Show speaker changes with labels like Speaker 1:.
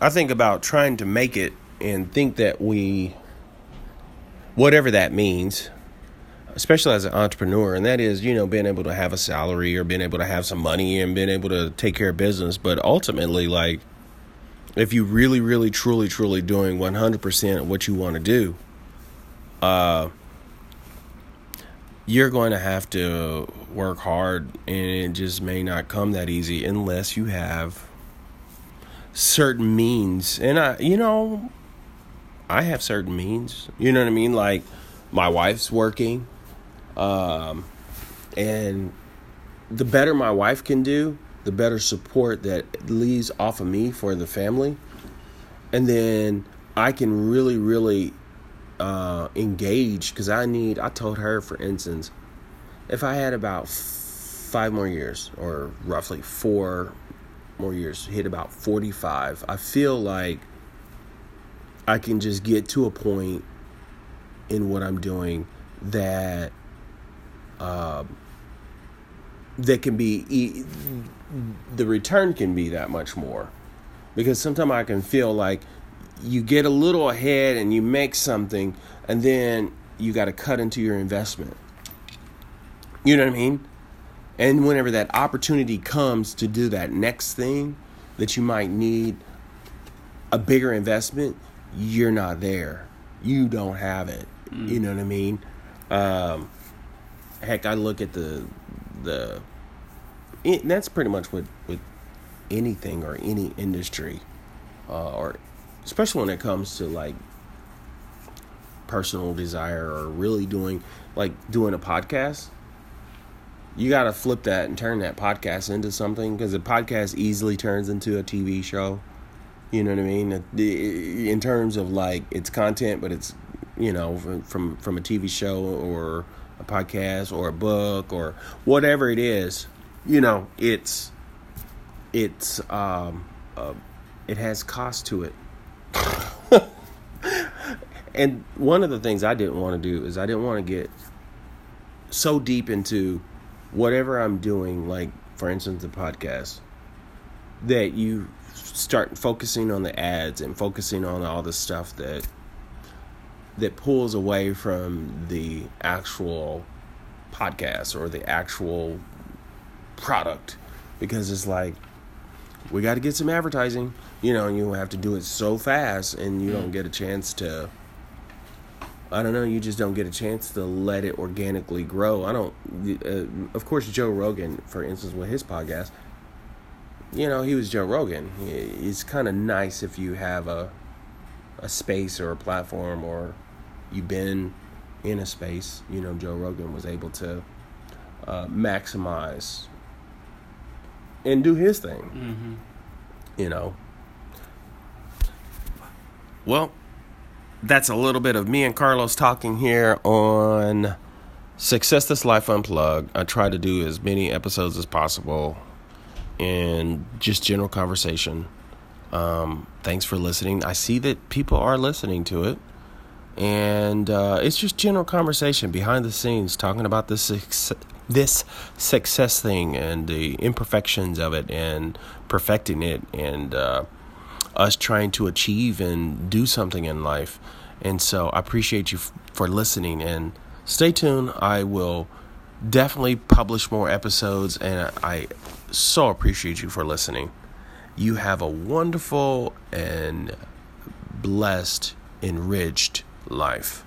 Speaker 1: I think about trying to make it and think that we, whatever that means, especially as an entrepreneur, and that is, you know, being able to have a salary or being able to have some money and being able to take care of business. But ultimately, like, if you really, really, truly, truly doing 100% of what you want to do, uh, you're going to have to work hard and it just may not come that easy unless you have certain means. And I, you know, I have certain means. You know what I mean? Like my wife's working. Um, and the better my wife can do, the better support that leaves off of me for the family. And then I can really, really uh, engage because I need, I told her, for instance, if I had about five more years or roughly four more years, hit about 45, I feel like I can just get to a point in what I'm doing that um, that can be the return can be that much more because sometimes I can feel like you get a little ahead and you make something and then you got to cut into your investment. You know what I mean? And whenever that opportunity comes to do that next thing that you might need a bigger investment, you're not there. You don't have it. Mm. You know what I mean? Um, heck, I look at the the. It, that's pretty much with with anything or any industry, uh, or especially when it comes to like personal desire or really doing like doing a podcast you got to flip that and turn that podcast into something because a podcast easily turns into a TV show. You know what I mean? In terms of like its content, but it's you know from from a TV show or a podcast or a book or whatever it is. You know, it's it's um uh, it has cost to it. and one of the things I didn't want to do is I didn't want to get so deep into whatever I'm doing, like for instance the podcast, that you start focusing on the ads and focusing on all the stuff that that pulls away from the actual podcast or the actual product. Because it's like we got to get some advertising you know and you have to do it so fast and you don't mm. get a chance to I don't know. You just don't get a chance to let it organically grow. I don't. Uh, of course, Joe Rogan, for instance, with his podcast, you know, he was Joe Rogan. It's kind of nice if you have a a space or a platform, or you've been in a space. You know, Joe Rogan was able to uh, maximize and do his thing. Mm-hmm. You know. Well that's a little bit of me and Carlos talking here on Success This Life Unplugged. I try to do as many episodes as possible and just general conversation. Um, thanks for listening. I see that people are listening to it. And uh, it's just general conversation behind the scenes, talking about this success, this success thing and the imperfections of it and perfecting it and uh, us trying to achieve and do something in life. And so I appreciate you f- for listening and stay tuned. I will definitely publish more episodes and I so appreciate you for listening. You have a wonderful and blessed, enriched life.